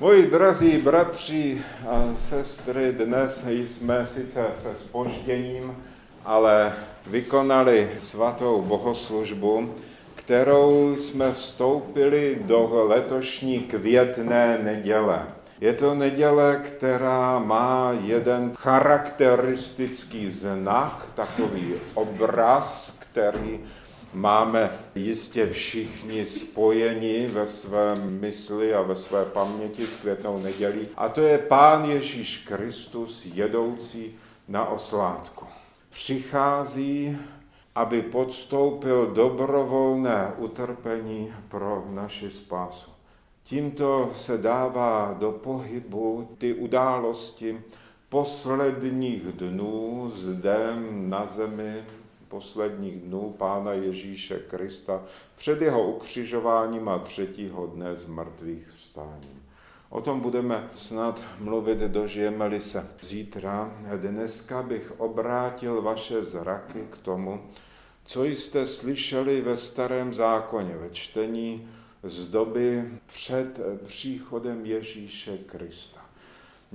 Moji drazí bratři a sestry, dnes jsme sice se spožděním, ale vykonali svatou bohoslužbu, kterou jsme vstoupili do letošní květné neděle. Je to neděle, která má jeden charakteristický znak, takový obraz, který máme jistě všichni spojeni ve své mysli a ve své paměti s květnou nedělí. A to je Pán Ježíš Kristus jedoucí na oslátku. Přichází, aby podstoupil dobrovolné utrpení pro naši spásu. Tímto se dává do pohybu ty události posledních dnů zde na zemi, posledních dnů Pána Ježíše Krista před jeho ukřižováním a třetího dne z mrtvých vstáním. O tom budeme snad mluvit, dožijeme-li se zítra. Dneska bych obrátil vaše zraky k tomu, co jste slyšeli ve starém zákoně, ve čtení z doby před příchodem Ježíše Krista.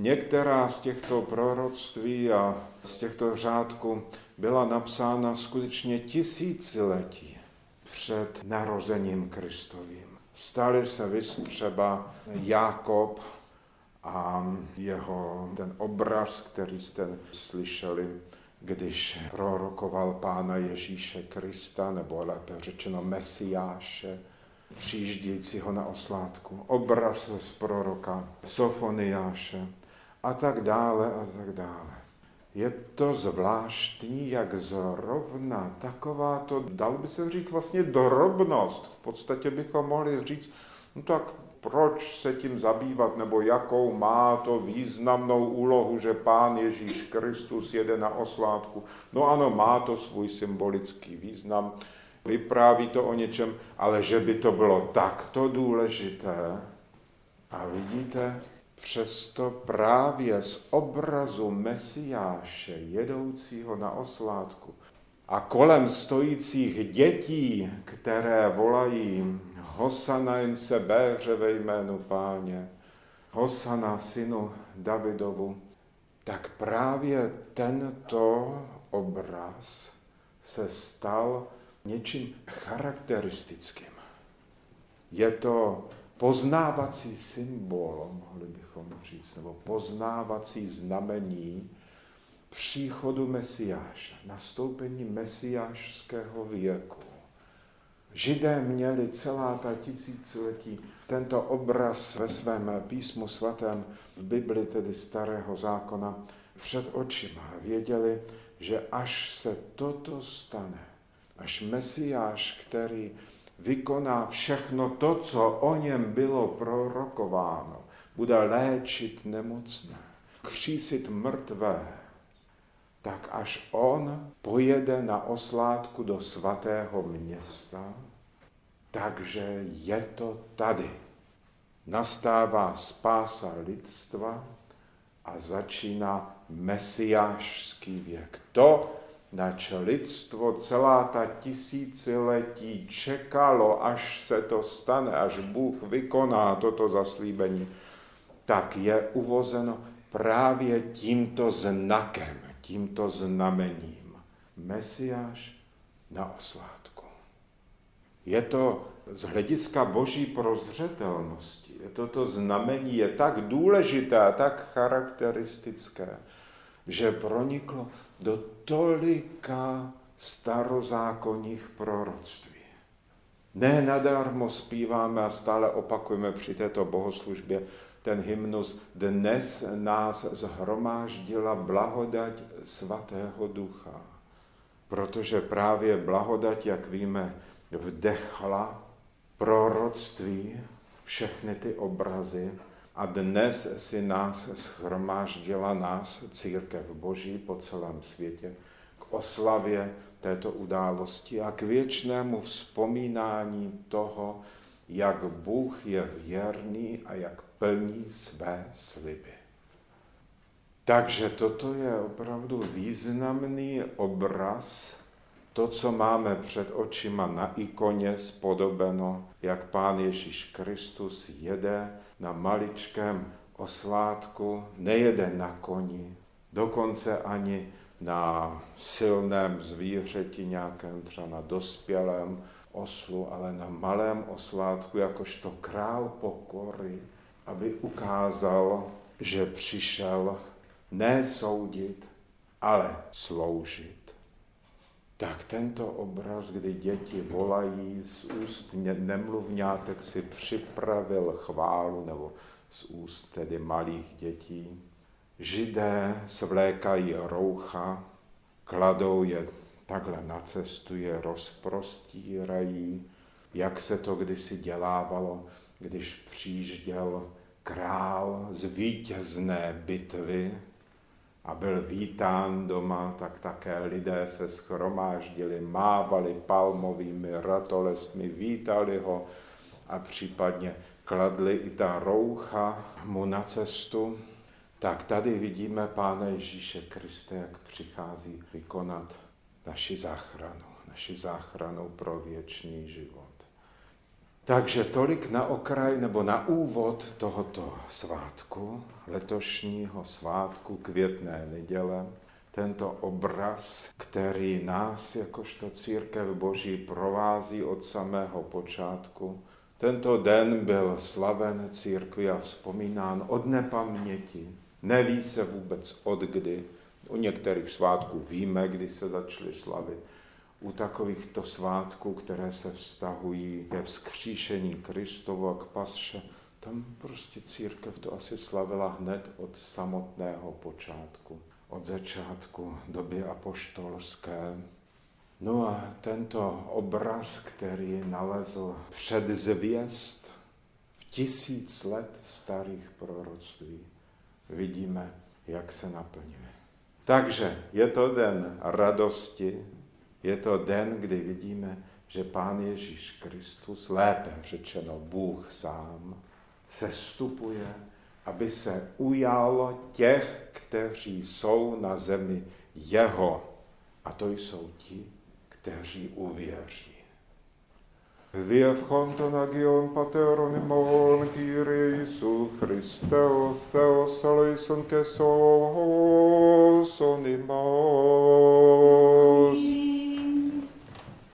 Některá z těchto proroctví a z těchto řádků byla napsána skutečně tisíciletí před narozením Kristovým. Stali se vys třeba Jakob a jeho ten obraz, který jste slyšeli, když prorokoval Pána Ježíše Krista, nebo lépe řečeno Mesiáše, přijíždějícího na oslátku. Obraz z proroka Sofoniáše a tak dále a tak dále. Je to zvláštní, jak zrovna taková to, dal by se říct vlastně drobnost. V podstatě bychom mohli říct, no tak proč se tím zabývat, nebo jakou má to významnou úlohu, že Pán Ježíš Kristus jede na oslátku. No ano, má to svůj symbolický význam, vypráví to o něčem, ale že by to bylo takto důležité. A vidíte, Přesto právě z obrazu Mesiáše jedoucího na oslátku a kolem stojících dětí, které volají Hosana in se béře ve jménu páně, Hosana synu Davidovu, tak právě tento obraz se stal něčím charakteristickým. Je to poznávací symbol, mohli bychom říct, nebo poznávací znamení příchodu Mesiáše, nastoupení mesiášského věku. Židé měli celá ta tisíciletí tento obraz ve svém písmu svatém, v Bibli tedy starého zákona, před očima. Věděli, že až se toto stane, až Mesiáš, který vykoná všechno to, co o něm bylo prorokováno. Bude léčit nemocné, křísit mrtvé, tak až on pojede na oslátku do svatého města, takže je to tady. Nastává spása lidstva a začíná mesiášský věk. To, nač lidstvo celá ta tisíciletí čekalo, až se to stane, až Bůh vykoná toto zaslíbení, tak je uvozeno právě tímto znakem, tímto znamením. Mesiáš na oslátku. Je to z hlediska boží prozřetelnosti, je toto znamení je tak důležité a tak charakteristické, že proniklo do tolika starozákonních proroctví. Ne nadarmo zpíváme a stále opakujeme při této bohoslužbě ten hymnus Dnes nás zhromáždila blahodať svatého ducha. Protože právě blahodať, jak víme, vdechla proroctví, všechny ty obrazy, a dnes si nás schromáždila nás, církev Boží po celém světě, k oslavě této události a k věčnému vzpomínání toho, jak Bůh je věrný a jak plní své sliby. Takže toto je opravdu významný obraz, to, co máme před očima na ikoně spodobeno, jak Pán Ježíš Kristus jede na maličkém oslátku nejede na koni, dokonce ani na silném zvířeti, nějakém třeba na dospělém oslu, ale na malém oslátku, jakožto král pokory, aby ukázal, že přišel ne soudit, ale sloužit. Tak tento obraz, kdy děti volají z úst nemluvňátek si připravil chválu, nebo z úst tedy malých dětí. Židé svlékají roucha, kladou je takhle na cestu, je rozprostírají, jak se to kdysi dělávalo, když přijížděl král z vítězné bitvy a byl vítán doma, tak také lidé se schromáždili, mávali palmovými ratolestmi, vítali ho a případně kladli i ta roucha mu na cestu. Tak tady vidíme Pána Ježíše Kriste, jak přichází vykonat naši záchranu, naši záchranu pro věčný život. Takže tolik na okraj nebo na úvod tohoto svátku, letošního svátku květné neděle, tento obraz, který nás jakožto církev Boží provází od samého počátku. Tento den byl slaven církvi a vzpomínán od nepaměti. Neví se vůbec od kdy. U některých svátků víme, kdy se začaly slavit u takovýchto svátků, které se vztahují ke vzkříšení Kristovu a k pasše, tam prostě církev to asi slavila hned od samotného počátku, od začátku doby apoštolské. No a tento obraz, který nalezl předzvěst v tisíc let starých proroctví, vidíme, jak se naplňuje. Takže je to den radosti, je to den, kdy vidíme, že Pán Ježíš Kristus, lépe řečeno Bůh sám, sestupuje, aby se ujalo těch, kteří jsou na zemi jeho. A to jsou ti, kteří uvěří. Διευχών των Αγίων Πατέρων ημών, Κύριε Ιησού Χριστέ, ο Θεός ελέησον και σώσον ημάς.